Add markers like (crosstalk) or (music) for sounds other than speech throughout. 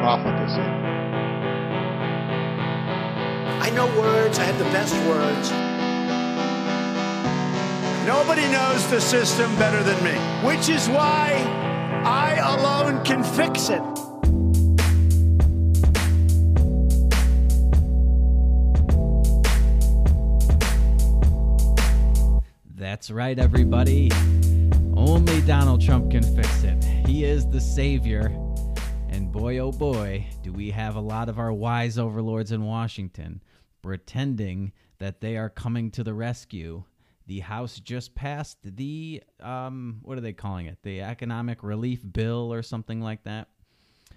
profligacy. I know words, I have the best words. Nobody knows the system better than me, which is why I alone can fix it. That's right, everybody. Only Donald Trump can fix it. He is the savior. Boy, oh boy, do we have a lot of our wise overlords in Washington pretending that they are coming to the rescue. The House just passed the, um, what are they calling it? The Economic Relief Bill or something like that.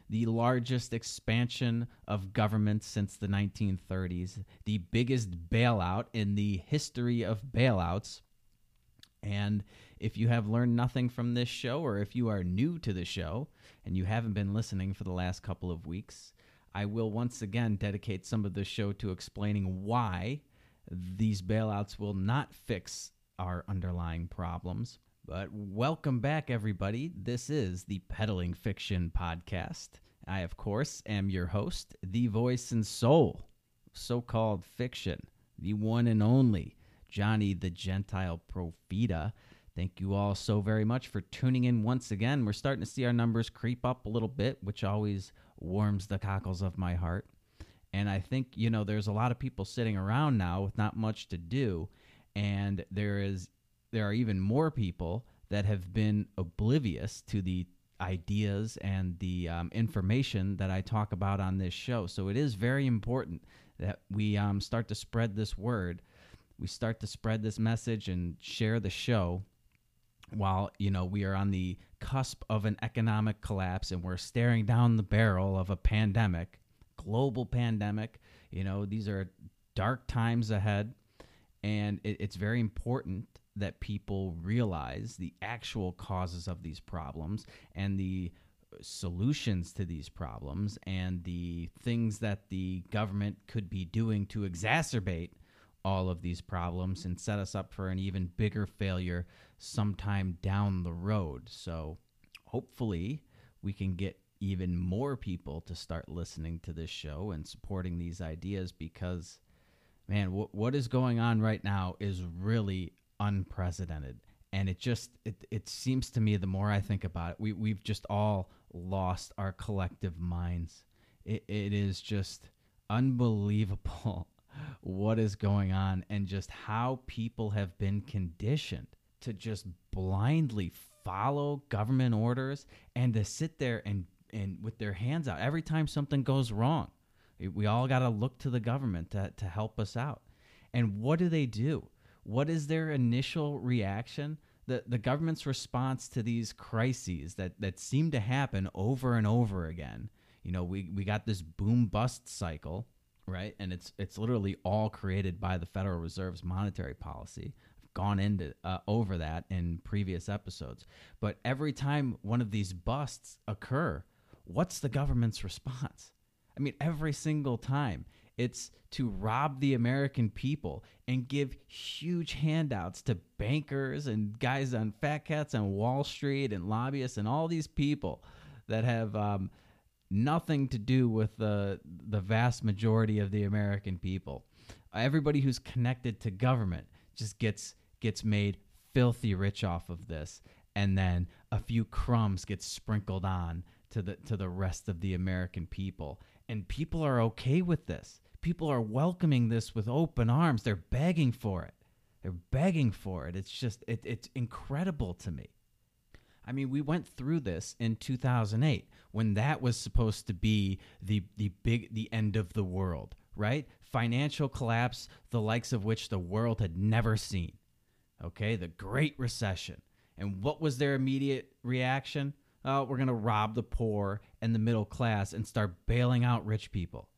The largest expansion of government since the 1930s, the biggest bailout in the history of bailouts. And if you have learned nothing from this show, or if you are new to the show and you haven't been listening for the last couple of weeks, I will once again dedicate some of the show to explaining why these bailouts will not fix our underlying problems. But welcome back, everybody. This is the Peddling Fiction Podcast. I, of course, am your host, the voice and soul, so called fiction, the one and only Johnny the Gentile Profita. Thank you all so very much for tuning in once again. We're starting to see our numbers creep up a little bit, which always warms the cockles of my heart. And I think, you know, there's a lot of people sitting around now with not much to do. And there is there are even more people that have been oblivious to the ideas and the um, information that I talk about on this show. So it is very important that we um, start to spread this word. We start to spread this message and share the show while you know we are on the cusp of an economic collapse and we're staring down the barrel of a pandemic global pandemic you know these are dark times ahead. And it, it's very important that people realize the actual causes of these problems and the solutions to these problems and the things that the government could be doing to exacerbate all of these problems and set us up for an even bigger failure sometime down the road. So hopefully we can get even more people to start listening to this show and supporting these ideas because man w- what is going on right now is really unprecedented and it just it, it seems to me the more i think about it we, we've just all lost our collective minds it, it is just unbelievable what is going on and just how people have been conditioned to just blindly follow government orders and to sit there and and with their hands out every time something goes wrong. We all got to look to the government to, to help us out. And what do they do? What is their initial reaction? The, the government's response to these crises that, that seem to happen over and over again. You know, we, we got this boom bust cycle, right? And it's it's literally all created by the Federal Reserve's monetary policy I've gone into uh, over that in previous episodes. But every time one of these busts occur, what's the government's response? I mean, every single time it's to rob the American people and give huge handouts to bankers and guys on fat cats on Wall Street and lobbyists and all these people that have um, nothing to do with the the vast majority of the American people. Everybody who's connected to government just gets gets made filthy rich off of this and then a few crumbs get sprinkled on to the to the rest of the American people. And people are okay with this. People are welcoming this with open arms. They're begging for it. They're begging for it. It's just it, it's incredible to me I mean, we went through this in 2008 when that was supposed to be the the big the end of the world, right? Financial collapse, the likes of which the world had never seen okay, the Great Recession. And what was their immediate reaction? uh, we're going to rob the poor and the middle class and start bailing out rich people.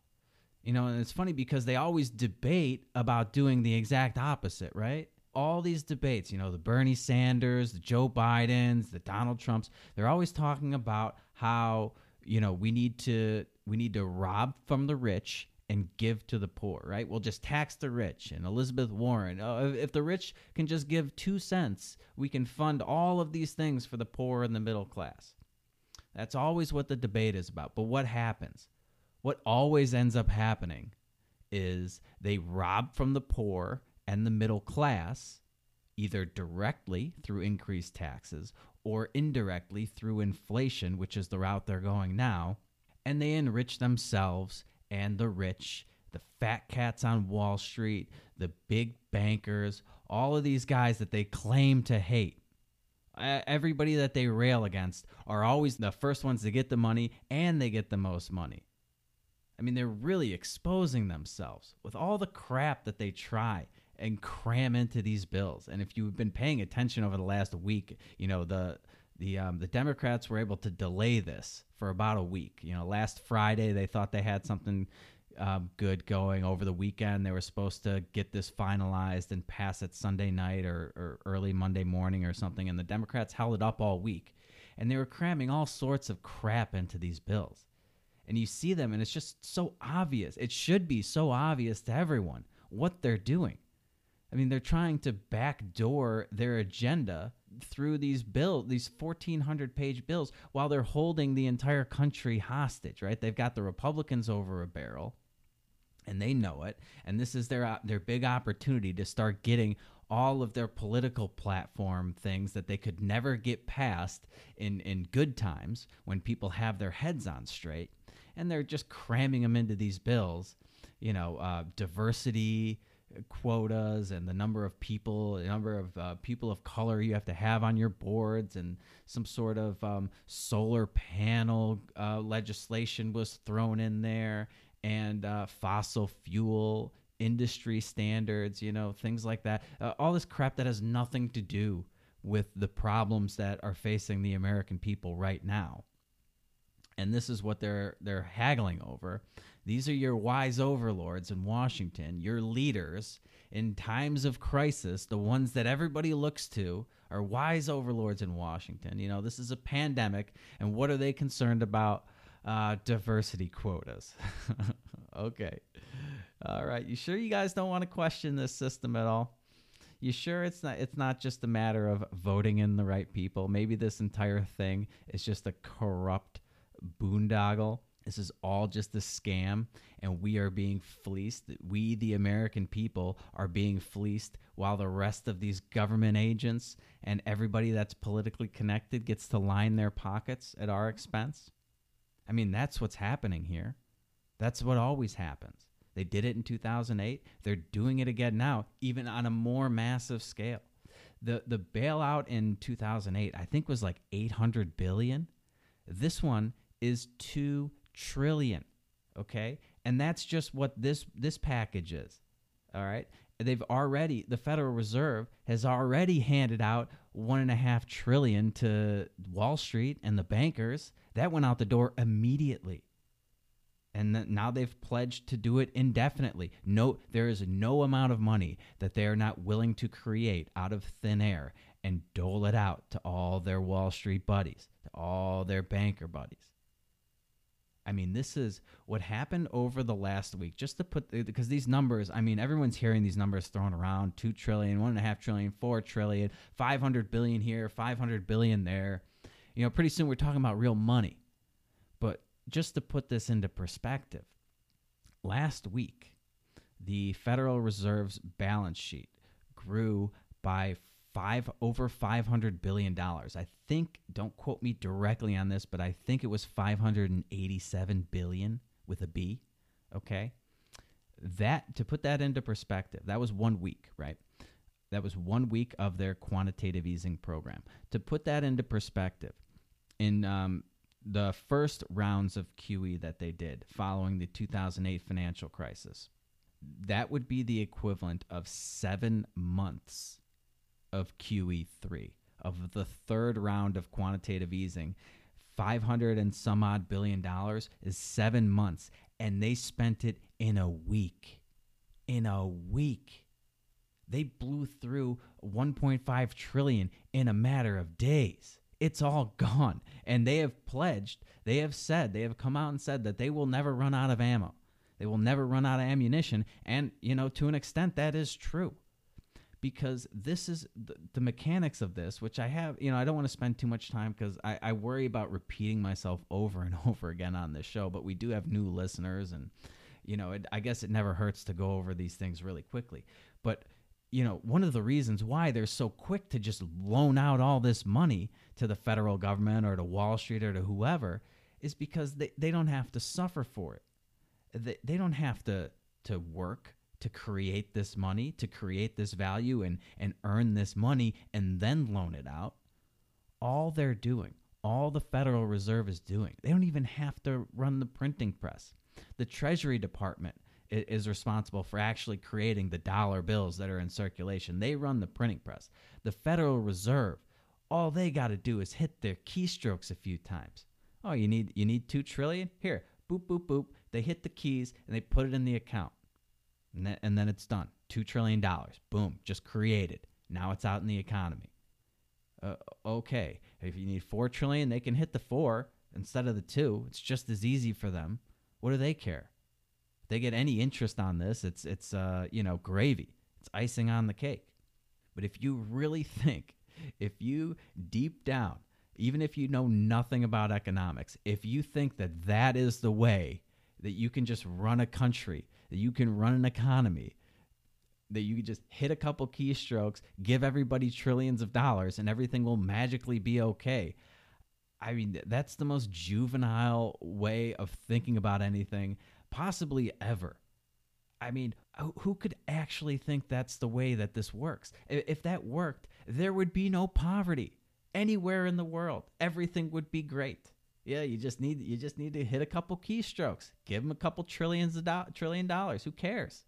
You know, and it's funny because they always debate about doing the exact opposite, right? All these debates, you know, the Bernie Sanders, the Joe Bidens, the Donald Trumps, they're always talking about how, you know, we need to we need to rob from the rich and give to the poor, right? We'll just tax the rich. And Elizabeth Warren, uh, if the rich can just give two cents, we can fund all of these things for the poor and the middle class. That's always what the debate is about. But what happens? What always ends up happening is they rob from the poor and the middle class, either directly through increased taxes or indirectly through inflation, which is the route they're going now, and they enrich themselves and the rich, the fat cats on Wall Street, the big bankers, all of these guys that they claim to hate. Everybody that they rail against are always the first ones to get the money and they get the most money. I mean, they're really exposing themselves with all the crap that they try and cram into these bills. And if you've been paying attention over the last week, you know, the the um, the Democrats were able to delay this for about a week. You know, last Friday they thought they had something um, good going. Over the weekend they were supposed to get this finalized and pass it Sunday night or, or early Monday morning or something. And the Democrats held it up all week, and they were cramming all sorts of crap into these bills. And you see them, and it's just so obvious. It should be so obvious to everyone what they're doing. I mean, they're trying to backdoor their agenda through these bills, these 1,400 page bills, while they're holding the entire country hostage, right? They've got the Republicans over a barrel, and they know it. And this is their, their big opportunity to start getting all of their political platform things that they could never get past in, in good times when people have their heads on straight. And they're just cramming them into these bills, you know, uh, diversity quotas and the number of people, the number of uh, people of color you have to have on your boards, and some sort of um, solar panel uh, legislation was thrown in there, and uh, fossil fuel industry standards, you know, things like that. Uh, all this crap that has nothing to do with the problems that are facing the American people right now. And this is what they're they're haggling over. These are your wise overlords in Washington, your leaders in times of crisis, the ones that everybody looks to are wise overlords in Washington. You know, this is a pandemic, and what are they concerned about? Uh, diversity quotas. (laughs) okay. All right. You sure you guys don't want to question this system at all? You sure it's not it's not just a matter of voting in the right people? Maybe this entire thing is just a corrupt boondoggle this is all just a scam, and we are being fleeced. We, the American people, are being fleeced while the rest of these government agents and everybody that's politically connected gets to line their pockets at our expense. I mean, that's what's happening here. That's what always happens. They did it in 2008. They're doing it again now, even on a more massive scale. The the bailout in 2008, I think was like 800 billion. This one is 2 trillion. Okay, and that's just what this this package is. All right, they've already the Federal Reserve has already handed out one and a half trillion to Wall Street and the bankers. That went out the door immediately. And now they've pledged to do it indefinitely. No, there is no amount of money that they are not willing to create out of thin air and dole it out to all their Wall Street buddies, to all their banker buddies. I mean, this is what happened over the last week. Just to put, because these numbers, I mean, everyone's hearing these numbers thrown around 2 trillion, 1.5 trillion, 4 trillion, 500 billion here, 500 billion there. You know, pretty soon we're talking about real money. But just to put this into perspective, last week, the Federal Reserve's balance sheet grew by five over 500 billion dollars. I think don't quote me directly on this, but I think it was 587 billion with a B, okay? That to put that into perspective, that was 1 week, right? That was 1 week of their quantitative easing program. To put that into perspective, in um, the first rounds of QE that they did following the 2008 financial crisis, that would be the equivalent of 7 months of QE3, of the third round of quantitative easing 500 and some odd billion dollars is seven months, and they spent it in a week. In a week. They blew through 1.5 trillion in a matter of days. It's all gone. And they have pledged, they have said, they have come out and said that they will never run out of ammo. They will never run out of ammunition. And, you know, to an extent, that is true because this is the, the, mechanics of this, which I have, you know, I don't want to spend too much time because I, I worry about repeating myself over and (laughs) over again on this show. But we do have new listeners, and, you know, it, I guess it never hurts to go over these things really quickly. But, you know, one of the reasons why they're so quick to just loan out all this money to the federal government or to Wall Street or to whoever is because they, they don't have to suffer for it. They, they don't have to, to work to create this money, to create this value and, and earn this money and then loan it out. All they're doing, all the Federal Reserve is doing, they don't even have to run the printing press. The Treasury Department is responsible for actually creating the dollar bills that are in circulation. They run the printing press. The Federal Reserve, all they got to do is hit their keystrokes a few times. Oh, you need you need 2 trillion? Here, boop boop boop. They hit the keys and they put it in the account and then, and then it's done. Two trillion dollars, boom, just created. Now it's out in the economy. Uh, okay, if you need four trillion, they can hit the four instead of the two. It's just as easy for them. What do they care? If they get any interest on this, it's it's uh, you know gravy. It's icing on the cake. But if you really (laughs) think, if you deep down, even if you know nothing about economics, if you think that that is the way that you can just run a country that you can run an economy that you can just hit a couple keystrokes, give everybody trillions of dollars, and everything will magically be okay. I mean, that's the most juvenile way of thinking about anything possibly ever. I mean, who could actually think that's the way that this works? If that worked, there would be no poverty anywhere in the world. Everything would be great. Yeah, you just need you just need to hit a couple keystrokes. Give them a couple trillions of do- trillion dollars. Who cares,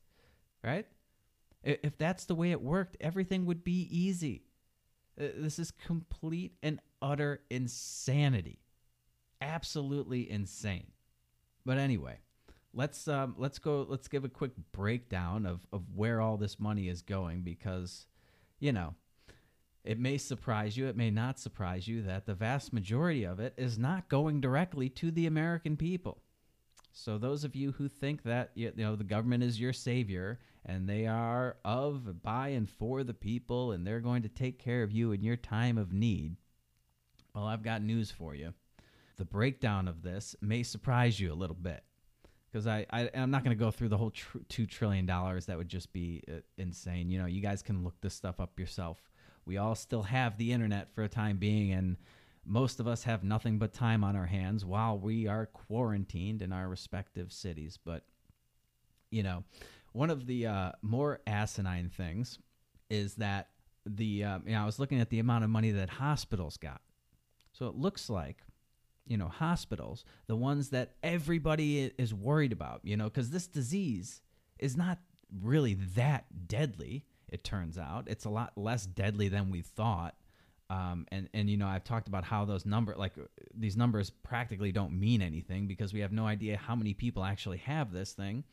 right? If that's the way it worked, everything would be easy. Uh, this is complete and utter insanity, absolutely insane. But anyway, let's um, let's go. Let's give a quick breakdown of of where all this money is going because, you know, it may surprise you, it may not surprise you that the vast majority of it is not going directly to the American people. So those of you who think that you know the government is your savior and they are of, by, and for the people and they're going to take care of you in your time of need, well, I've got news for you. The breakdown of this may surprise you a little bit because I, I am not going to go through the whole tr- two trillion dollars. That would just be uh, insane. You know, you guys can look this stuff up yourself we all still have the internet for a time being, and most of us have nothing but time on our hands while we are quarantined in our respective cities. But, you know, one of the uh, more asinine things is that the, uh, you know, I was looking at the amount of money that hospitals got. So it looks like, you know, hospitals, the ones that everybody is worried about, you know, because this disease is not really that deadly it turns out it's a lot less deadly than we thought. Um, and and you know I've talked about how those number like these numbers practically don't mean anything because we have no idea how many people actually have this thing.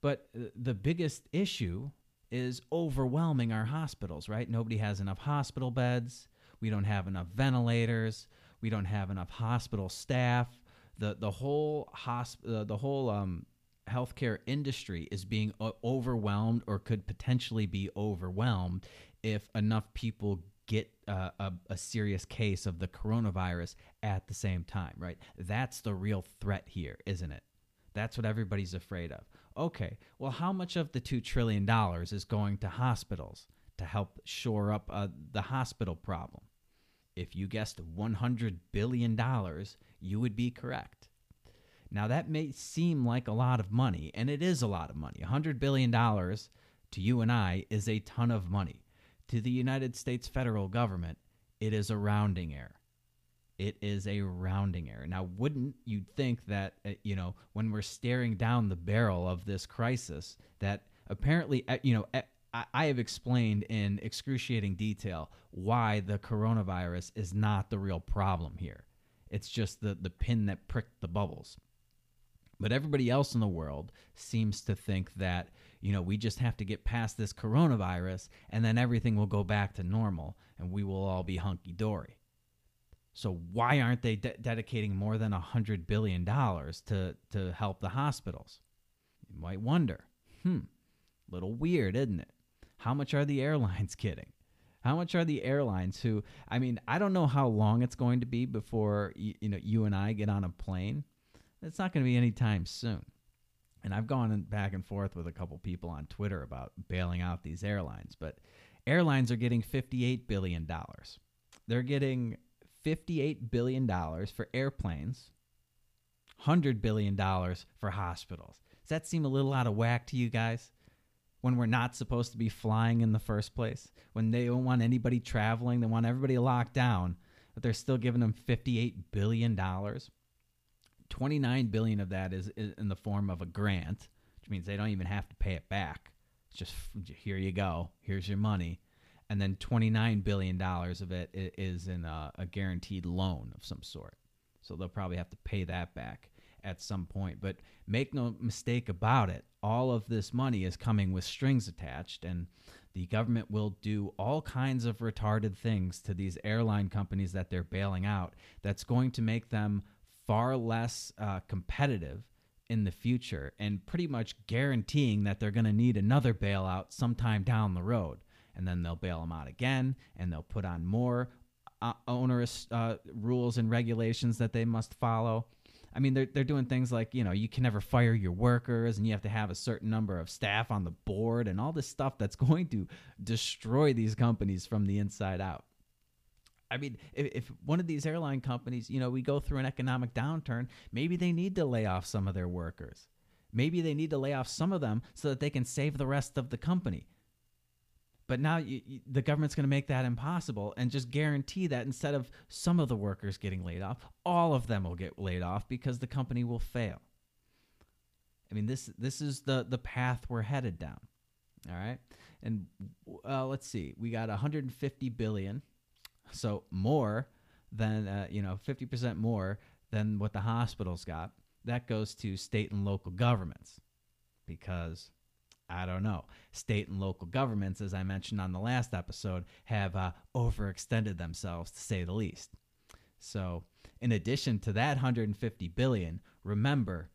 But the biggest issue is overwhelming our hospitals. Right? Nobody has enough hospital beds. We don't have enough ventilators. We don't have enough hospital staff. The the whole hosp- uh, the whole um, healthcare industry is being overwhelmed or could potentially be overwhelmed if enough people get uh, a, a, serious case of the coronavirus at the same time, right? That's the real threat here, isn't it? That's what everybody's afraid of. Okay, well, how much of the $2 trillion is going to hospitals to help shore up uh, the hospital problem? If you guessed $100 billion, you would be correct. Now, that may seem like a lot of money, and it is a lot of money. $100 billion to you and I is a ton of money. To the United States federal government, it is a rounding error. It is a rounding error. Now, wouldn't you think that, uh, you know, when we're staring down the barrel of this crisis, that apparently, uh, you know, uh, I have explained in excruciating detail why the coronavirus is not the real problem here It's just the the pin that pricked the bubbles. But everybody else in the world seems to think that, you know, we just have to get past this coronavirus and then everything will go back to normal and we will all be hunky dory. So why aren't they de- dedicating more than $100 billion to, to help the hospitals? You might wonder. Hmm, little weird, isn't it? How much are the (laughs) airlines getting? How much are the airlines who, I mean, I don't know how long it's going to be before, you, you know, you and I get on a plane it's not going to be anytime soon. And I've gone back and forth with a couple people on Twitter about bailing out these airlines, but airlines are getting $58 billion. They're getting $58 billion for airplanes, $100 billion for hospitals. Does that seem a little out of whack to you guys? When we're not supposed to be flying in the first place? When they don't want anybody traveling, they want everybody locked down, but they're still giving them $58 billion? 29 billion of that is, in the form of a grant, which means they don't even have to pay it back. It's just here you go, here's your money, and then 29 billion dollars of it is in a, a guaranteed loan of some sort. So they'll probably have to pay that back at some point. But make no mistake about it, all of this money is coming with strings attached, and the government will do all kinds of retarded things to these airline companies that they're bailing out that's going to make them far less uh, competitive in the future and pretty much guaranteeing that they're going to need another bailout sometime down the road. And then they'll bail them out again and they'll put on more uh, onerous uh, rules and regulations that they must follow. I mean, they're, they're doing things like, you know, you can never fire your workers and you have to have a certain number of staff on the board and all this stuff that's (laughs) going to destroy these companies from the inside out. I mean, if, if, one of these airline companies, you know, we go through an economic downturn, maybe they need to lay off some of their workers. Maybe they need to lay off some of them so that they can save the rest of the company. But now you, you, the government's going to make that impossible and just guarantee that instead of some of the workers getting laid off, all of them will get laid off because the company will fail. I mean, this this is the the path we're headed down. All right, and uh, let's see, we got 150 billion so more than uh, you know, fifty percent more than what the hospitals got. That goes to state and local governments because I don't know. State and local governments, as I mentioned on the last episode, have uh, overextended themselves to say the least. So, in addition to that 150 billion, remember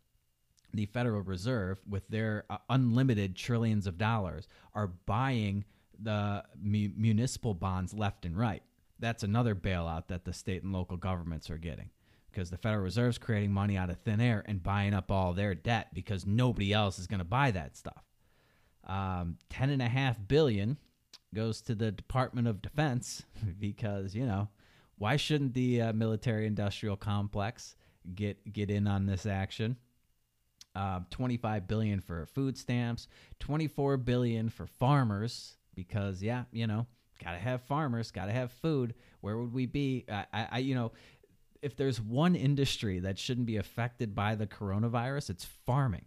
the Federal Reserve, with their uh, unlimited trillions of dollars, are buying the mu- municipal bonds left and right that's another bailout that the state and local governments are getting because the Federal Reserve's creating money out of thin air and buying up all their debt because nobody else is going to buy that stuff. Um, ten and a half billion goes to the Department of Defense (laughs) because you know why shouldn't the uh, military-industrial complex get get in on this action? Uh, 25 billion for food stamps, 24 billion for farmers because yeah, you know Got to have farmers, got to have food. Where would we be? I, I, you know, if there's one industry that shouldn't be affected by the coronavirus, it's farming.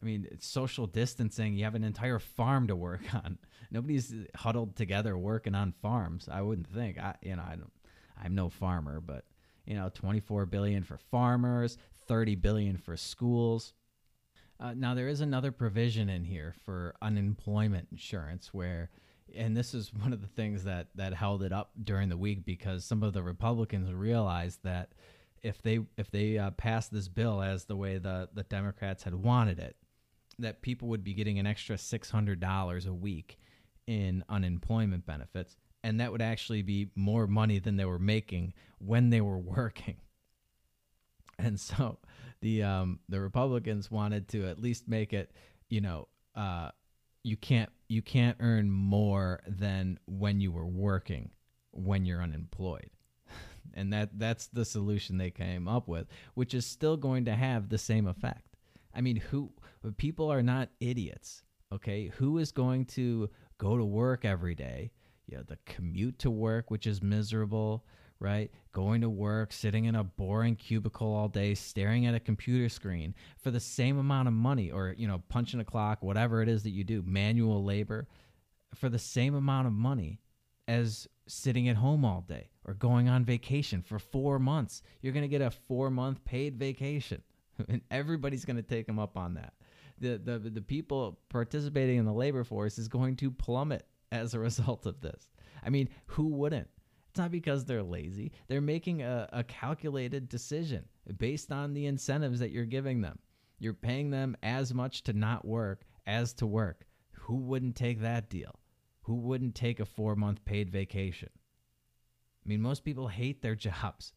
I mean, it's social distancing. You have an entire farm to work (laughs) on. Nobody's huddled together working on farms. I wouldn't think. I, you know, I don't. I'm no farmer, but you know, 24 billion for farmers, 30 billion for schools. Uh, now there is another provision in here for unemployment insurance where and this is one of the things that that held it up during the week because some of the Republicans realized that if they if they uh, passed this bill as the way the the Democrats had wanted it, that people would be getting an extra six hundred dollars a week in unemployment benefits, and that would actually be more money than they were making when they were (laughs) working. And so the um, the Republicans wanted to at least make it, you know, uh, you can't you can't earn more than when you were working when you're unemployed. (laughs) And that that's the solution they came up with which is still going to have the same effect. I mean who people are not idiots okay? Who is going to go to work every day? You know the commute to work which is miserable right? Going to work, sitting in a boring cubicle all day, staring at a computer screen for the same amount of money or, you know, punching a clock, whatever it is that you do, manual labor for the same amount of money as sitting at home all day or going on vacation for four months. You're going to get a four month paid vacation, (laughs) and everybody's going to take them up on that. The, the, the people participating in the labor force is going to plummet as a (laughs) result of this. I mean, who wouldn't? It's (laughs) not because they're lazy. They're making a, a calculated decision based on the incentives that you're giving them. You're paying them as much to not work as to work. Who wouldn't take that deal? Who wouldn't take a four month paid vacation? I mean, most people hate their (laughs) jobs,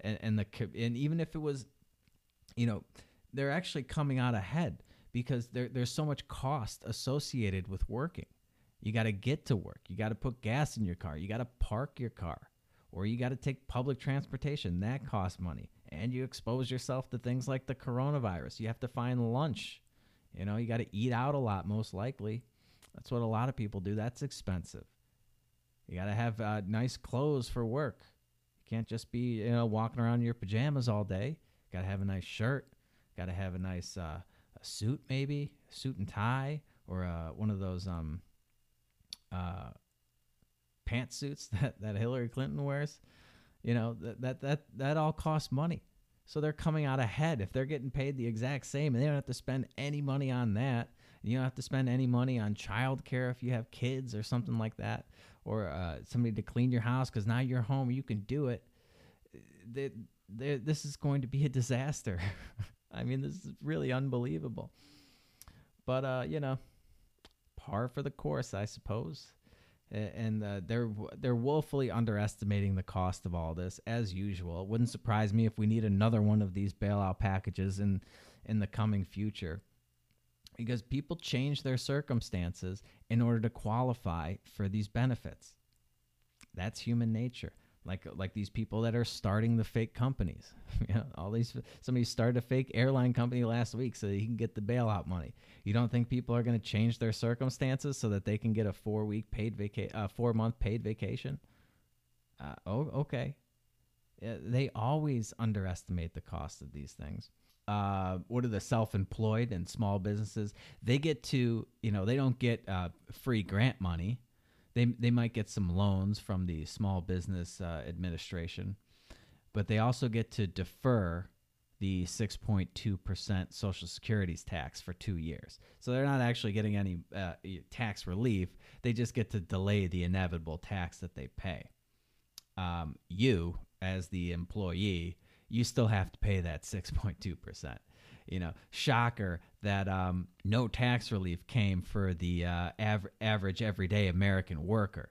and, and the and even if it was, you know, they're actually coming out ahead because there, there's so much cost associated with working. You got to get to work. You got to put gas in your car. You got to park your car, or you got to take public transportation. That costs money, and you expose yourself to things like the coronavirus. You have to find lunch. You know, you got to eat out a lot, most likely. That's what a lot of people do. That's expensive. You got to have uh, nice clothes for work. You can't just be you know walking around in your pajamas all day. Got to have a nice shirt. Got to have a nice uh, a suit, maybe suit and tie, or uh, one of those um, uh, pantsuits (laughs) that that Hillary Clinton wears. You know that that that that all costs money. So they're coming out ahead if they're getting paid the exact same, and they don't have to spend any money on that. You don't have to spend any money on childcare if you have kids or something like that, or uh, somebody to clean your house because now you're home, you can do it. They, they, this is going to be a disaster. (laughs) I mean, this is really unbelievable. But uh, you know, par for the course, I suppose. And uh, they're they're woefully underestimating the cost of all this, as usual. It wouldn't surprise me if we need another one of these bailout packages in in the coming future because people change their circumstances in order to qualify for these benefits. That's human nature. Like like these people that are starting the fake companies. (laughs) know, all these somebody started a fake airline company last week so he can get the bailout money. You don't think people are going to change their circumstances so that they can get a four week paid vaca- uh, four month paid vacation? Uh, oh, okay. Yeah, they always underestimate the cost of these things uh, what are the self-employed and small businesses? They get to, you know, they don't get uh, free grant money. They they might get some loans from the Small Business uh, Administration, but they also get to defer the 6.2% Social Security's tax for two years. So they're not actually getting any uh, tax relief. They just get to delay the inevitable tax that they pay. Um, you, as the employee, you still have to pay that 6.2%. You know, shocker that um, no tax relief came for the uh, av- average everyday American worker.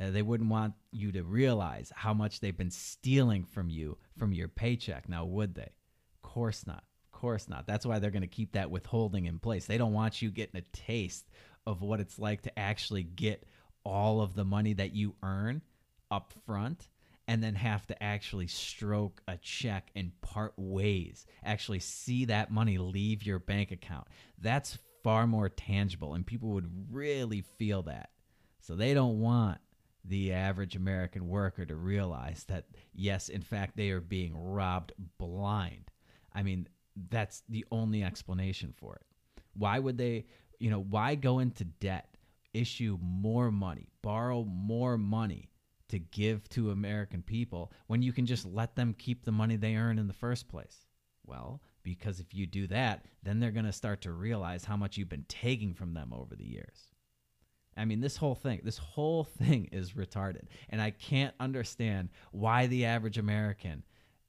Uh, they wouldn't want you to realize how much they've been stealing from you from your paycheck. Now, would they? Of course not. Of course not. That's why they're going to keep that withholding in place. They don't want you getting a taste of what it's like to actually get all of the money that you earn up front and then have to actually stroke a check and part ways, actually see that money leave your bank account. That's far more tangible, and people would really feel that. So they don't want the average American worker to realize that, yes, in fact, they are being robbed blind. I mean, that's the only explanation for it. Why would they, you know, why go into debt, issue more money, borrow more money? To give to American people when you can just let them keep the money they earn in the first place? Well, because if you do that, then they're going to start to realize how much you've been taking from them over the years. I mean, this whole thing, this whole (laughs) thing is retarded. And I can't understand why the average American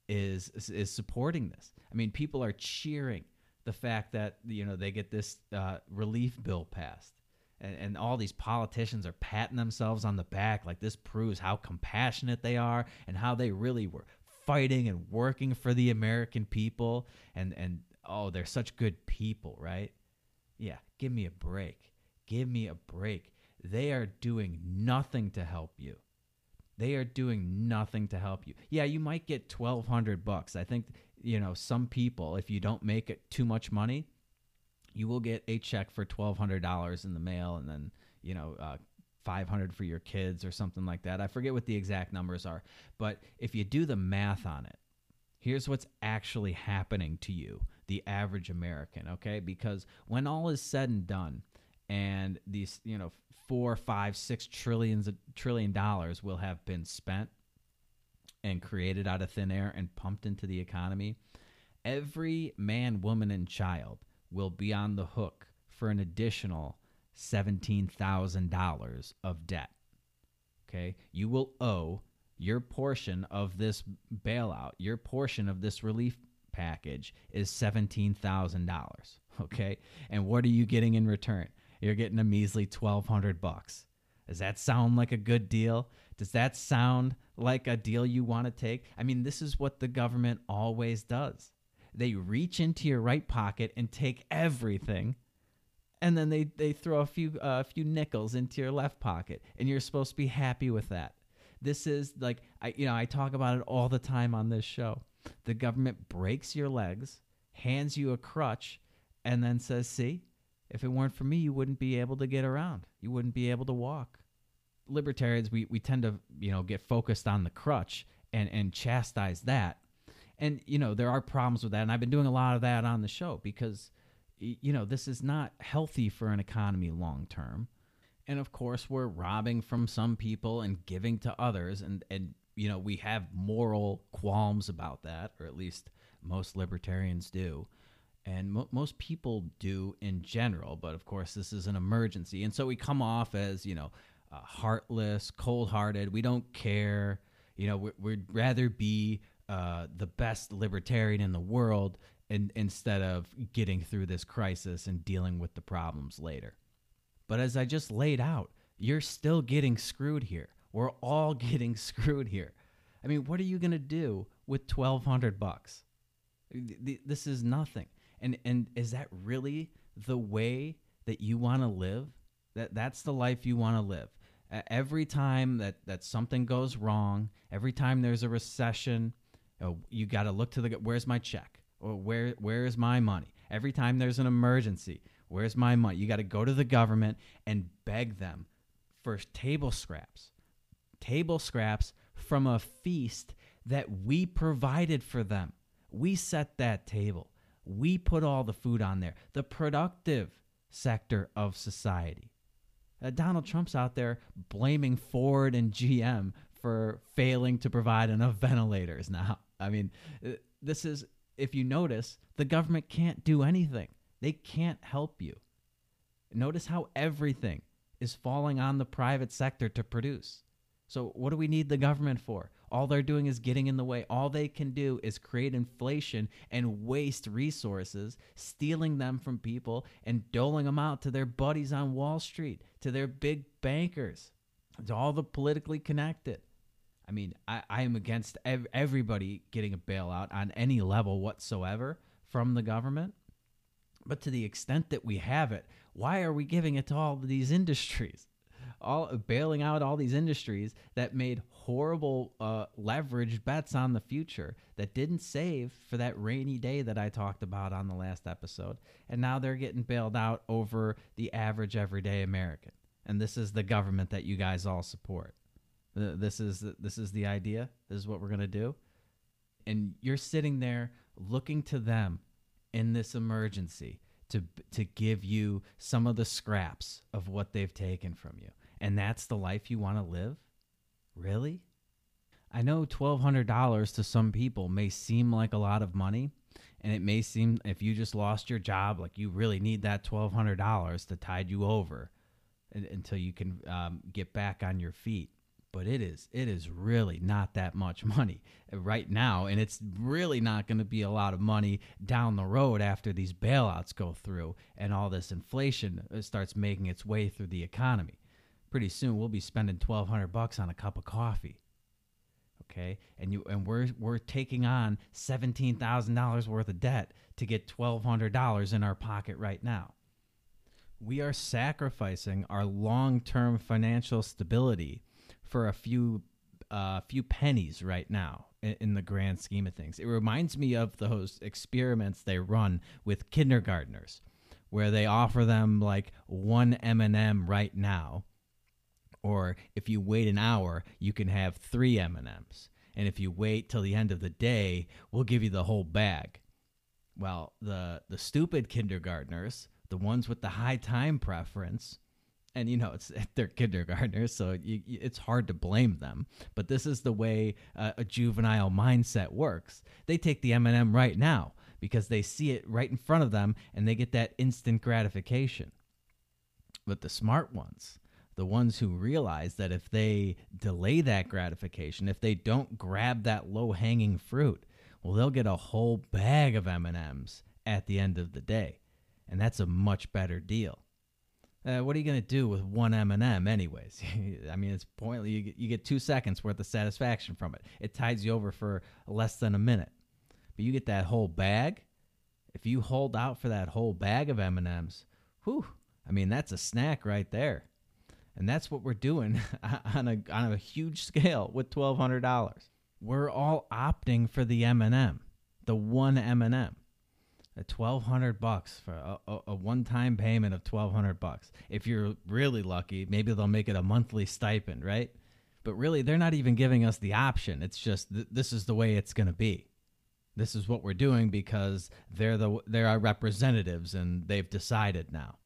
is is supporting this. I mean, people are cheering the fact that you know they get this uh, relief bill passed and, and all these politicians are patting themselves on the back like this proves how compassionate they are and how they really were fighting and working for the American people and and oh they're such good people, right? Yeah, give me a break. Give me a break. They are doing nothing to help you. They are doing nothing to help you. Yeah, you might get 1200 bucks. I think you know, some people if you don't make it too much money, you will get a check for twelve hundred dollars in the mail, and then you know. Uh, 500 for your kids or something like that. I forget what the exact numbers are, but if you do the math on it, here's what's actually happening to you, the average American, okay? Because when all is said and done, and these you know four, five, six trillions trillion dollars will have been spent and created out of thin air and pumped into the economy. Every man, woman, and child will be on the hook for an additional $17,000 of debt. Okay? You will owe your portion of this bailout, your portion of this relief package is $17,000. Okay? And what are you getting in return? You're getting a measly 1200 bucks. Does that sound like a good deal? Does that sound like a deal you want to take? I mean, this is what the government always does. They reach into your right pocket and take everything and then they, they throw a few a uh, few nickels into your left pocket and you're supposed to be happy with that. This is like i you know i talk about it all the time on this show. The government breaks your legs hands you a crutch and then says see if it weren't for me you wouldn't be able to get around. You wouldn't be able to walk. Libertarians we, we tend to you know get focused on the crutch and and chastise that and you know there are problems with that and i've been doing a lot of that on the show because you know, this is not healthy for an economy long term. And of course, we're robbing from some people and giving to others. And, and, you know, we have moral qualms about that, or at least most libertarians do. And mo- most people do in general. But of course, this is an emergency. And so we come off as, you know, uh, heartless, cold hearted. We don't care. You know, we- we'd rather be uh, the best libertarian in the world in, instead of getting through this crisis and dealing with the problems later. But as I just laid out, you're still getting screwed here. We're all (laughs) getting screwed here. I mean, what are you going to do with 1200 bucks? This is nothing. And and is that really the way that you want to live? That that's the life you want to live. Every time that that something goes wrong, every time there's a recession, you, know, you got to look to the where's my check? or where where is my money? Every time there's an emergency, where's my money? You got to go to the government and beg them for table scraps. Table scraps from a feast that we provided for them. We set that table. We put all the food on there. The productive sector of society. Uh, Donald Trump's out there blaming Ford and GM for failing to provide enough (laughs) ventilators now. I mean, uh, this is if you notice, the government can't do anything. They can't help you. Notice how everything is falling on the private sector to produce. So, what do we need the government for? All they're doing is getting in the way. All they can do is create inflation and waste resources, stealing them from people and doling them out to their buddies on Wall Street, to their big bankers, to all the politically connected. I mean, I, I am against ev- everybody getting a bailout on any level whatsoever from the government. But to the extent that we have it, why are we giving it to all these industries? All bailing out all these industries that made horrible uh, leveraged bets on the future that didn't save for that rainy day that I talked about on the last episode, and now they're getting bailed out over the average everyday American. And this is the government that you guys all support. This is this is the idea. This is what we're gonna do. And you're sitting there looking to them in this emergency to to give you some of the scraps of what they've taken from you. And that's the life you want to live? Really? I know $1200 to some people may seem like a lot of money, and it may seem if you just lost your job like you really need that $1200 to tide you over until you can um, get back on your feet but it is it is really not that much money right now and it's really not going to be a lot of money down the road after these bailouts go through and all this inflation uh, starts making its way through the economy. Pretty soon we'll be spending 1200 bucks on a cup of coffee okay? And you and we're we're taking on $17,000 worth of debt to get $1200 in our pocket right now. We are sacrificing our long-term financial stability for a few uh, few pennies right now in, in, the grand scheme of things. It reminds me of those experiments they run with kindergartners, where they offer them like one M and m right now, or if you wait an hour, you can have three M and M's, and if you wait till the end of the day, we'll give you the whole bag. Well, the the stupid kindergartners The ones with the high time preference, and you know it's (laughs) they're kindergartners, so you, you, it's hard to blame them. But this is the way uh, a juvenile mindset works. They take the M&M right now because they see it right in front of them, and they get that instant gratification. But the smart ones, the ones who realize that if they delay that gratification, if they don't grab that low-hanging fruit, well, they'll get a whole bag of M&Ms at the end of the day, and that's a much better deal. Uh, what are you going to do with one M&M anyways? (laughs) I mean, it's pointless. You get, you get two seconds worth of satisfaction from it. It tides you over for less than a minute. But you get that whole bag. If you hold out for that whole bag of M&Ms, whew, I mean, that's a snack right there. And that's what we're doing (laughs) on a, on a huge scale with $1,200. We're all opting for the M&M, the one M&M twelve hundred bucks for a, a, a, one-time payment of twelve hundred bucks. If you're really lucky, maybe they'll make it a monthly stipend, right? But really, they're not even giving us the option. It's just th- this is the way it's going to be. This is what we're doing because they're the they're our representatives and they've decided now.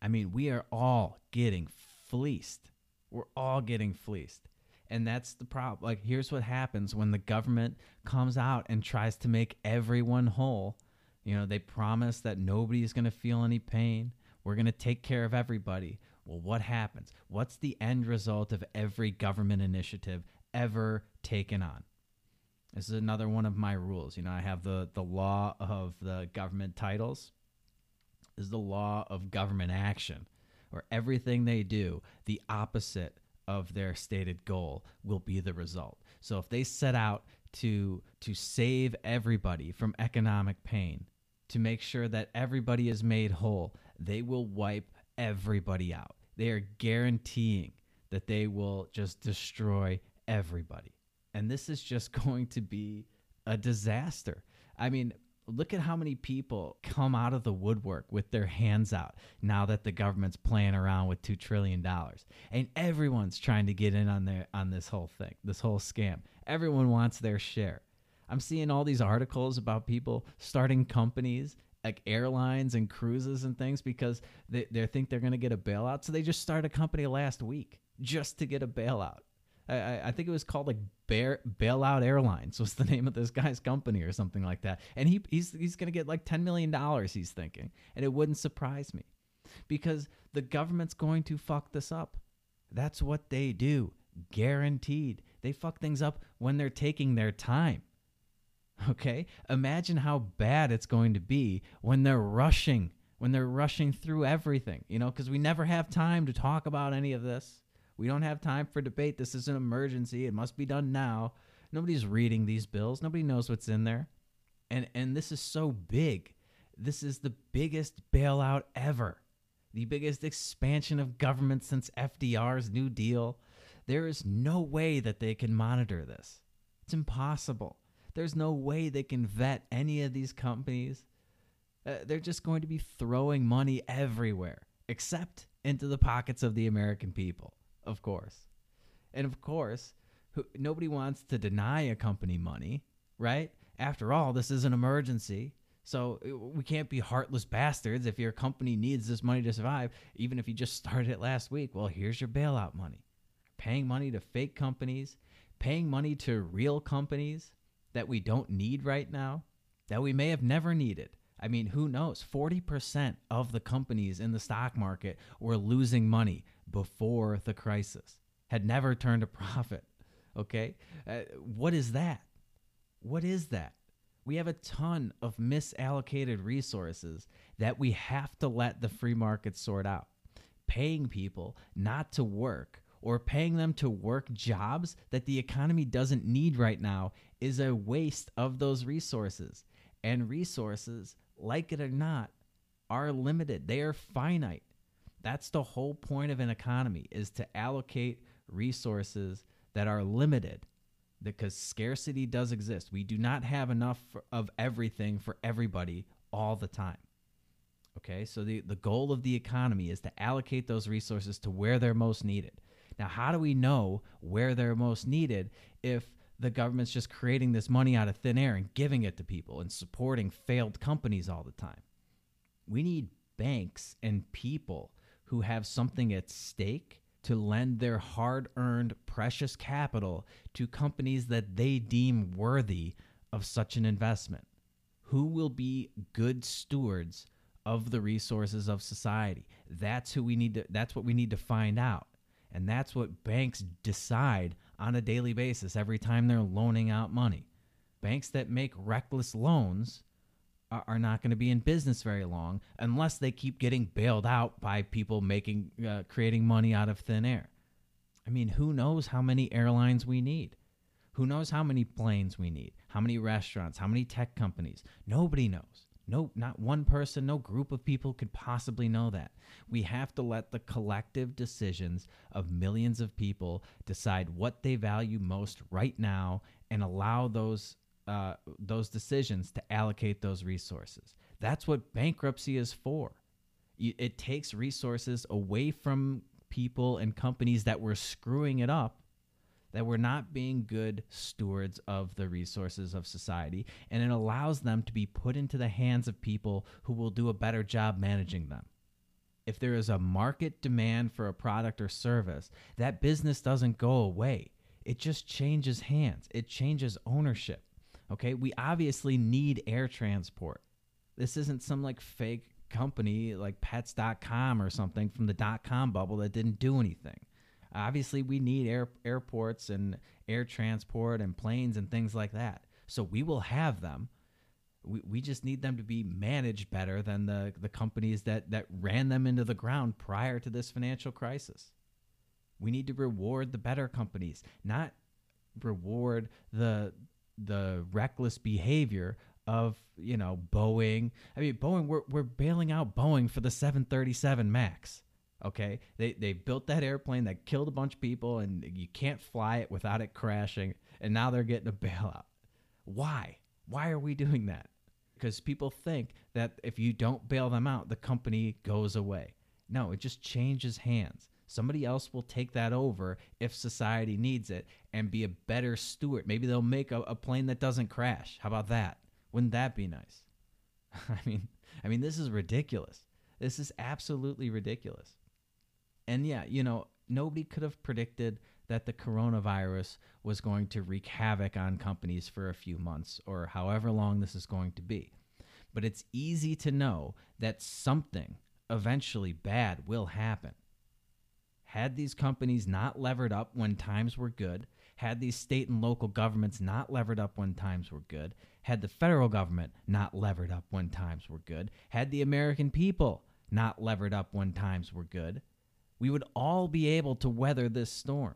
I mean, we are all getting fleeced. We're all getting fleeced. And that's the problem. Like, here's what happens when the government comes out and tries to make everyone whole you know, they promise that nobody is going to feel any pain. We're going to take care of everybody. Well, what happens? What's the end result of every government initiative ever taken on? This is another one of my rules. You know, I have the, the law of the government titles. This is the law of government action, where everything they do, the opposite of their stated goal, will be the result. So if they set out to to save everybody from economic pain, to make sure that everybody is made whole. They will wipe everybody out. They are guaranteeing that they will just destroy everybody. And this is just (laughs) going to be a disaster. I mean, look at how many people come out of the woodwork with their hands out now that the government's playing around with 2 trillion dollars. And everyone's trying to get in on their on this whole thing, this whole scam. Everyone wants their share. I'm seeing all these articles about people starting companies like airlines and cruises and things because they, they think they're going to get a bailout. So they just started a company last week just to get a bailout. I, I think it was called like Bear Bailout Airlines was the name of this guy's company or something like that. And he he's he's going to get like 10 million dollars he's thinking. And it wouldn't surprise me because the government's going to fuck this up. That's what they do. Guaranteed. They fuck things up when they're taking their time. Okay? Imagine how bad it's going to be when they're rushing, when they're rushing through everything, you know, because we never have time to talk about any of this. We don't have time for debate. This is an emergency. It must be done now. Nobody's reading these bills. Nobody knows what's in there. And and this is so big. This is the biggest bailout ever. The biggest expansion of government since FDR's New Deal. There is no way that they can monitor this. It's impossible. There's no way they can vet any of these companies. Uh, they're just going to be throwing money everywhere, except into the pockets of the American people, of course. And of course, who, nobody wants to deny a company money, right? After all, this is an emergency. So uh, we can't be heartless bastards if your company needs this money to survive, even if you just (laughs) started it last week. Well, here's your bailout money. Paying money to fake companies, paying money to real companies that we don't need right now, that we may have never needed. I mean, who knows? 40% of the companies in the stock market were losing money before the crisis, had never turned a (laughs) profit. Okay? Uh, what is that? What is that? We have a ton of misallocated resources that we have to let the free market sort out. Paying people not to work or paying them to work jobs that the economy doesn't need right now is a waste of those resources. And resources, like it or not, are limited. They are finite. That's the whole point of an economy is to allocate resources that are limited because scarcity does exist. We do not have enough of everything for everybody all the time. Okay? So the the goal of the economy is to allocate those resources to where they're most needed. Now, how do we know where they're most needed if the government's just creating this money out of thin air and giving it to people and supporting failed companies all the time. We need banks and people who have something at stake to lend their hard earned precious capital to companies that they deem worthy of such an investment? Who will be good stewards of the resources of society? That's who we need to that's what we need to find out. And that's what banks decide on a daily basis every time they're loaning out money. Banks that make reckless loans are, not going to be in business very long unless they keep getting bailed out by people making uh, creating money out of thin air. I mean, who knows how many airlines we need? Who knows how many planes we need? How many restaurants? How many tech companies? Nobody knows. No, not one person, no group of people could possibly know that. We have to let the collective decisions of millions of people decide what they value most right now and allow those uh, those decisions to allocate those resources. That's what bankruptcy is for. It takes resources away from people and companies that were screwing it up, that we're not being good stewards of the resources of society, and it allows them to be put into the hands of people who will do a better job managing them. If there is a market demand for a product or service, that business doesn't go away. It just changes hands, it changes ownership. Okay, we obviously need air transport. This isn't some like fake company like pets.com or something from the dot com bubble that didn't do anything. Obviously, we need air, airports and air transport and planes and things like that. So we will have them. We, we just need them to be managed better than the, the companies that, that ran them into the ground prior to this financial crisis. We need to reward the better companies, not reward the the reckless behavior of you know Boeing. I mean, Boeing. We're we're bailing out Boeing for the 737 Max. Okay, they they built that airplane that killed a bunch of people, and you can't fly it without it crashing. And now they're getting a bailout. Why? Why are we doing that? Because people think that if you don't bail them out, the company goes away. No, it just changes hands. Somebody else will take that over if society needs it and be a better steward. Maybe they'll make a, a plane that doesn't crash. How about that? Wouldn't that be nice? (laughs) I mean, I mean, this is ridiculous. This is absolutely ridiculous. And yeah, you know, nobody could have predicted that the coronavirus was going to wreak havoc on companies for a few months or however long this is going to be. But it's easy to know that something eventually bad will happen. Had these companies not levered up when times were good, had these state and local governments not levered up when times were good, had the federal government not levered up when times were good, had the American people not levered up when times were good, we would all be able to weather this storm.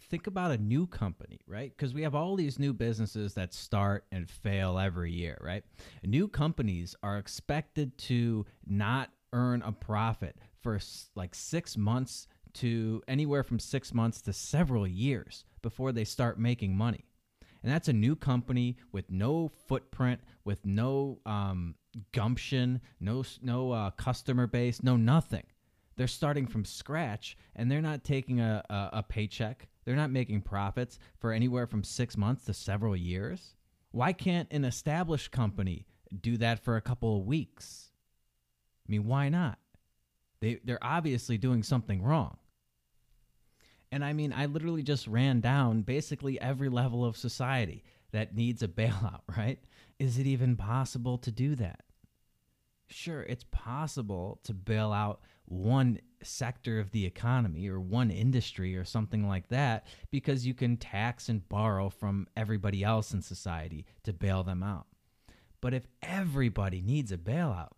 Think about a new company, right? Because we have all these new businesses that start and fail every year, right? New companies are expected to not earn a profit for like six months to anywhere from six months to several years before they start making money. And that's a new company with no footprint, with no um, gumption, no no uh, customer base, no nothing. They're starting from scratch, and they're not taking a, a, a paycheck. They're not making profits for anywhere from six months to several years. Why can't an established company do that for a couple of weeks? I mean, why not? They they're obviously doing something wrong. And I mean, I literally just ran down basically every level of society that needs a bailout, (laughs) right? Is it even possible to do that? Sure, it's possible to bail out one sector of the economy or one industry or something like that because you can tax and borrow from everybody else in society to bail them out. But if everybody needs a bailout,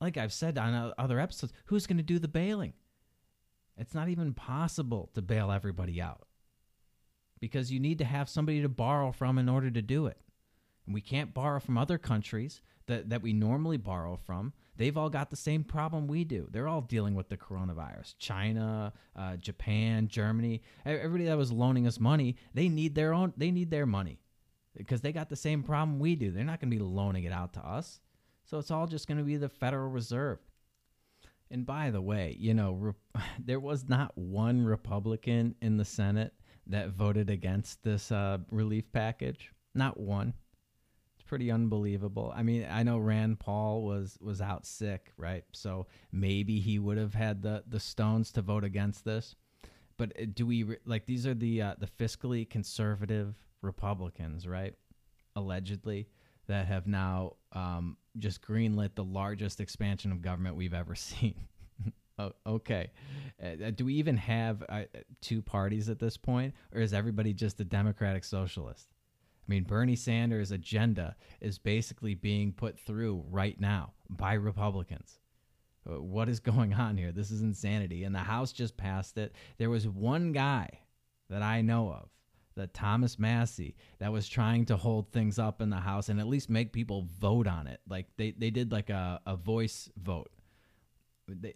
like I've said on other episodes, who's going to do the bailing? It's not even possible to bail everybody out because you need to have somebody to borrow from in order to do it. And we can't borrow from other countries that, that we normally borrow from. They've all got the same problem we do. They're all dealing with the coronavirus. China, uh, Japan, Germany, everybody that was loaning us money, they need their own. They need their money because they got the same problem we do. They're not going to be loaning it out to us. So it's all just going to be the Federal Reserve. And by the way, you know, re- (laughs) there was not one Republican in the Senate that voted against this uh, relief package. Not one. Pretty unbelievable. I mean, I know Rand Paul was was out sick, right? So maybe he would have had the the stones to vote against this. But uh, do we like these are the uh, the fiscally conservative Republicans, right? Allegedly, that have now um, just greenlit the largest expansion of government we've ever (laughs) seen. oh, okay, uh, do we even have uh, two parties at this point, or is everybody just a Democratic Socialist? I mean, Bernie Sanders' agenda is basically being put through right now by Republicans. Uh, what is (laughs) going on here? This is insanity. And the House just passed it. There was one guy that I know of, that Thomas Massie, that was trying to hold things up in the House and at least make people vote on it. Like they, they did like a, a voice vote.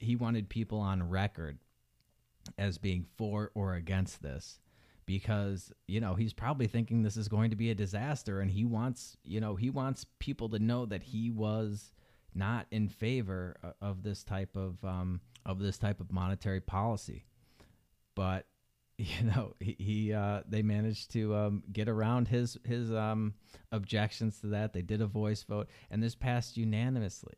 He wanted people on record as being for or against this because you know he's probably thinking this is going to be a disaster and he wants you know he wants people to know that he was not in favor of this type of um, of this type of monetary policy. But (laughs) you know he, he uh, they managed to um, get around his his um, objections to that. They did a voice vote and this passed unanimously.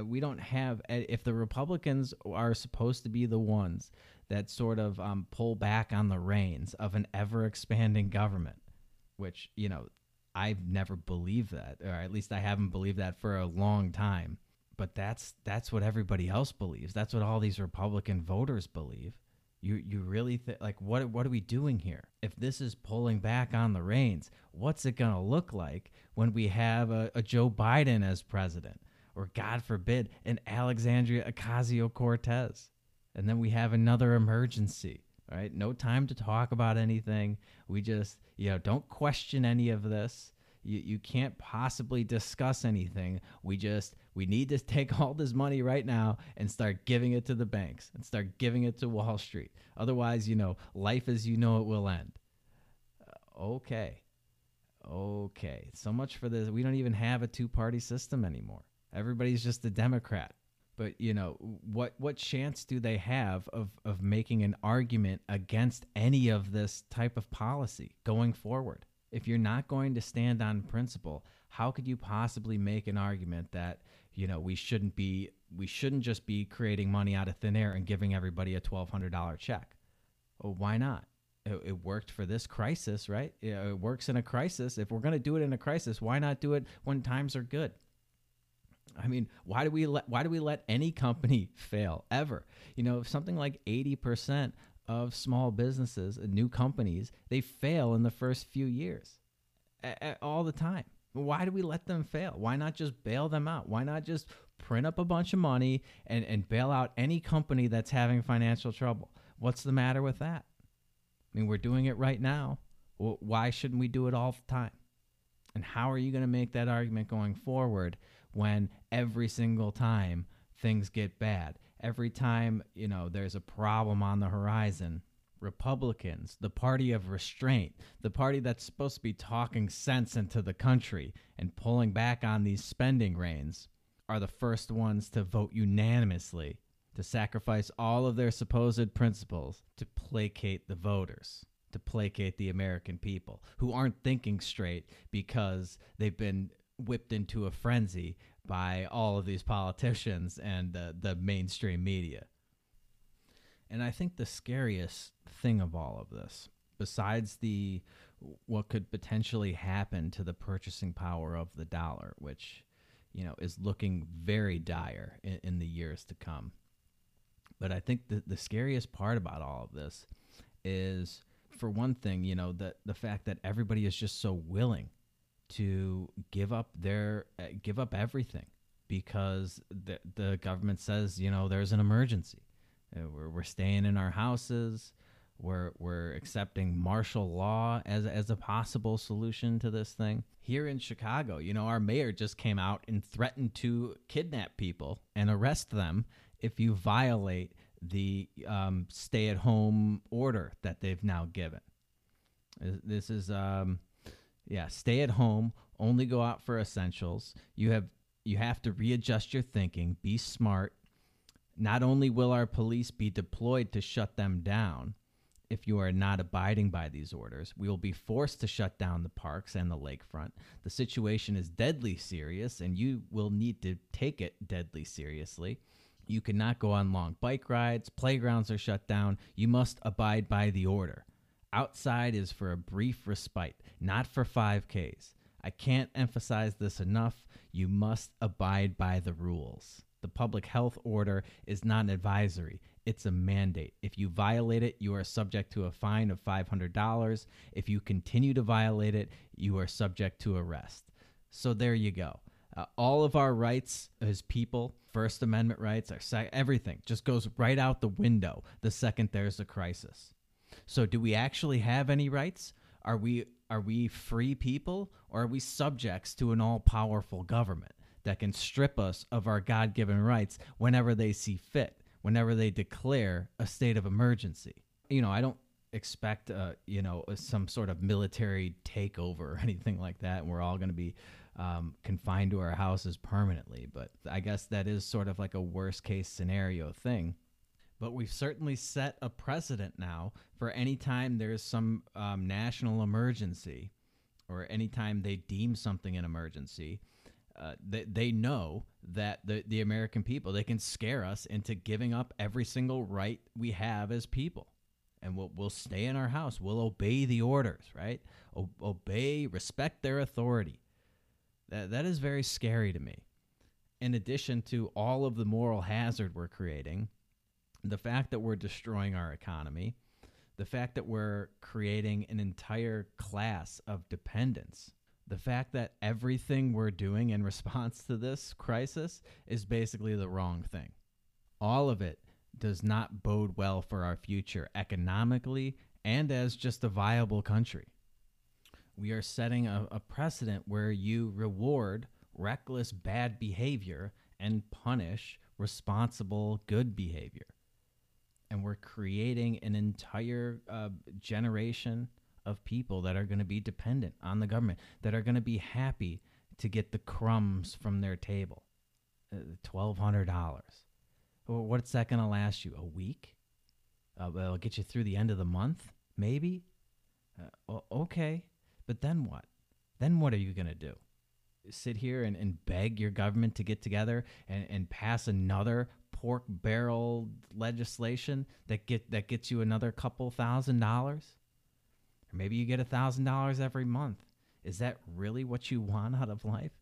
We don't have if the republicans are supposed to be the ones that sort of um, pull back on the reins of an ever expanding government, which, you know, I've never believed that, or at least I haven't believed that for a long time. But that's that's what everybody else believes. That's what all these Republican voters believe. You you really think like what what are we doing here? If this is pulling back on the reins, what's it gonna look like when we have a, a Joe Biden as president, or God forbid, an Alexandria Ocasio Cortez? And then we have another emergency right? No time to talk about anything. We just you know don't question any of this. You, you can't possibly discuss anything. We just we need to (laughs) take all this money right now and start giving it to the banks and start giving it to wall street. Otherwise you know life as you know it will end. Uh, okay. Okay. So much for this. We don't even have a two-party system anymore. Everybody's just a democrat but you know what what chance do they have of of making an argument against any of this type of policy going forward? If you're not going to stand on principle how could you possibly make an argument that you know we shouldn't be we shouldn't just be creating money out of thin air and giving everybody a $1200 check? Well, why not? It, it, worked for this crisis right? It works in a crisis. If we're going to do it in a crisis why not do it when times are good I mean, why do we let why do we let any company (laughs) fail ever? You know, something like 80% of small businesses, new companies, they fail in the first few years. All the time. Why do we let them fail? Why not just bail them out? Why not just print up a bunch of money and, and bail out any company that's having financial trouble? What's the matter with that? I mean, we're doing it right now. Why shouldn't we do it all the time? And how are you going to make that argument going forward when every single time things get bad, every time, you know, there's a problem on the horizon, Republicans, the party of restraint, the party that's supposed to be talking sense into the country and pulling back on these spending reins, are the first ones to vote unanimously to sacrifice all of their supposed principles to placate the voters, to placate the American people who aren't thinking straight because they've been whipped into a frenzy by all of these politicians and the, the mainstream media. And I think the scariest thing of all of this, besides the what could potentially happen to the purchasing power of the dollar, which you know is looking very dire in, in the years to come. But I think the, the scariest part about all of this is, for one thing, you know, the the fact that everybody is just so willing to give up their uh, give up everything because the the government says you know there's an emergency. Uh, we're we're staying in our houses. We're we're accepting martial law as as a possible solution to this thing. Here in Chicago, you know, our mayor just came out and threatened to kidnap people and arrest them if you violate the um, stay-at-home order that they've now given. This is um, yeah, stay at home, only go out for essentials. You have you have to readjust your thinking, be smart. Not only will our police be deployed to shut them down, if you are not abiding by these orders. We will be forced to shut down the parks and the lakefront. The situation is deadly serious, and you will need to take it deadly seriously. You cannot go on long bike rides, playgrounds are shut down. You must abide by the order. Outside is for a brief respite, not for 5Ks. I can't emphasize this enough. You must abide by the rules. The public health order is not an advisory, it's a mandate. If you violate it, you are subject to a fine of $500. If you continue to violate it, you are subject to arrest. So there you go. Uh, all of our rights as people, First Amendment rights, our sec- everything just goes right out the window the second there's a crisis. So do we actually have any rights? Are we are we free people or are we subjects to an all-powerful government that can strip us of our God-given rights whenever they see fit, whenever they declare a state of emergency? You know, I don't expect uh, you know some sort of military takeover or (laughs) anything like that and we're all going to be um, confined to our houses permanently but i guess that is sort of like a worst case scenario thing but we've certainly set a precedent now for any time there's some um, national emergency or anytime they deem something an emergency uh, they, they know that the, the american people they can scare us into giving up every single right we have as people. And we'll, we'll stay in our house. We'll obey the orders right? O- obey respect their authority. That, that is very scary to me. In addition to all of the moral hazard we're creating the fact that we're destroying our economy, the fact that we're creating an entire class of dependents, the fact that everything we're doing in response to this crisis is basically the wrong thing. All of it does not bode well for our future economically and as just a viable country. We are setting a, a precedent where you reward reckless bad behavior and punish responsible good behavior and we're creating an entire uh, generation of people that are going to be dependent on the government, that are going to be happy to get the crumbs from their table. Uh, $1,200. Well, what's that going to last you? A week? Uh, well, it'll get you through the end of the month, maybe? Uh, okay, but then what? Then what are you going to do? Sit here and, and beg your government to get together and, and pass another pork barrel legislation that get that gets you another couple thousand dollars? Or maybe you get a thousand dollars every month. Is that really what you want out of life?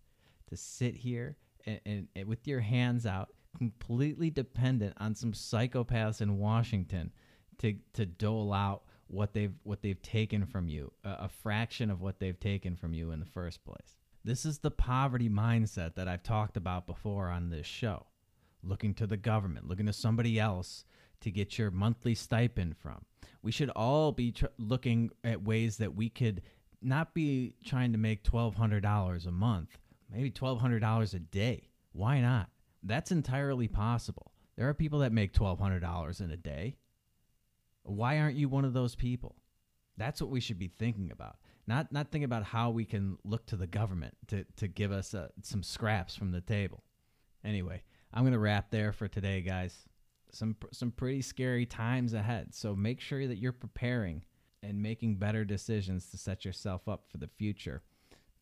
To sit here and, and, and with your hands out completely dependent on some psychopaths in washington to to dole out what they've what they've taken from you a, a fraction of what they've taken from you in the first place? This is the poverty mindset that I've talked about before on this show looking to the government, looking to somebody else to get your monthly stipend from. We should all be tr- looking at ways that we could not be trying to make $1,200 a month, maybe $1,200 a day. Why not? That's entirely possible. There are people that make $1,200 in a day. Why aren't you one of those people? That's what we should be thinking about. Not not thinking about how we can look to the government to, to give us uh, some scraps from the table. Anyway, I'm going to wrap there for today, guys. Some some pretty scary times ahead. So make sure that you're preparing and making better decisions to set yourself up for the future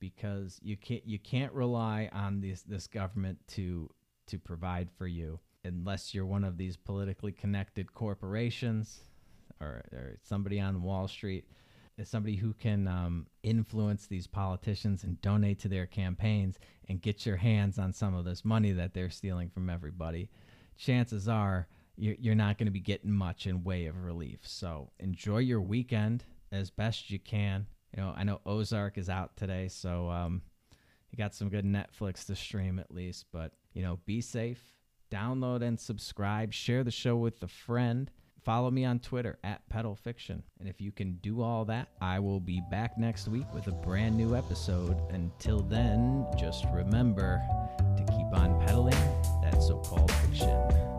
because you can't you can't rely on this this government to to provide for you unless you're one of these politically connected corporations or, or somebody on Wall Street as somebody who can um, influence these politicians and donate to their campaigns and get your hands on some of this money that they're stealing from everybody, chances are you're, you're not going to be getting much in way of relief. So enjoy your weekend as best you can. You know, I know Ozark is out today, so um, you got some good Netflix to stream at least. But you know, be safe. Download and subscribe. Share the show with a friend. Follow me on Twitter at Pedal Fiction. And if you can do all that, I will be back next week with a brand new episode. Until then, just remember to keep on pedaling that so called fiction.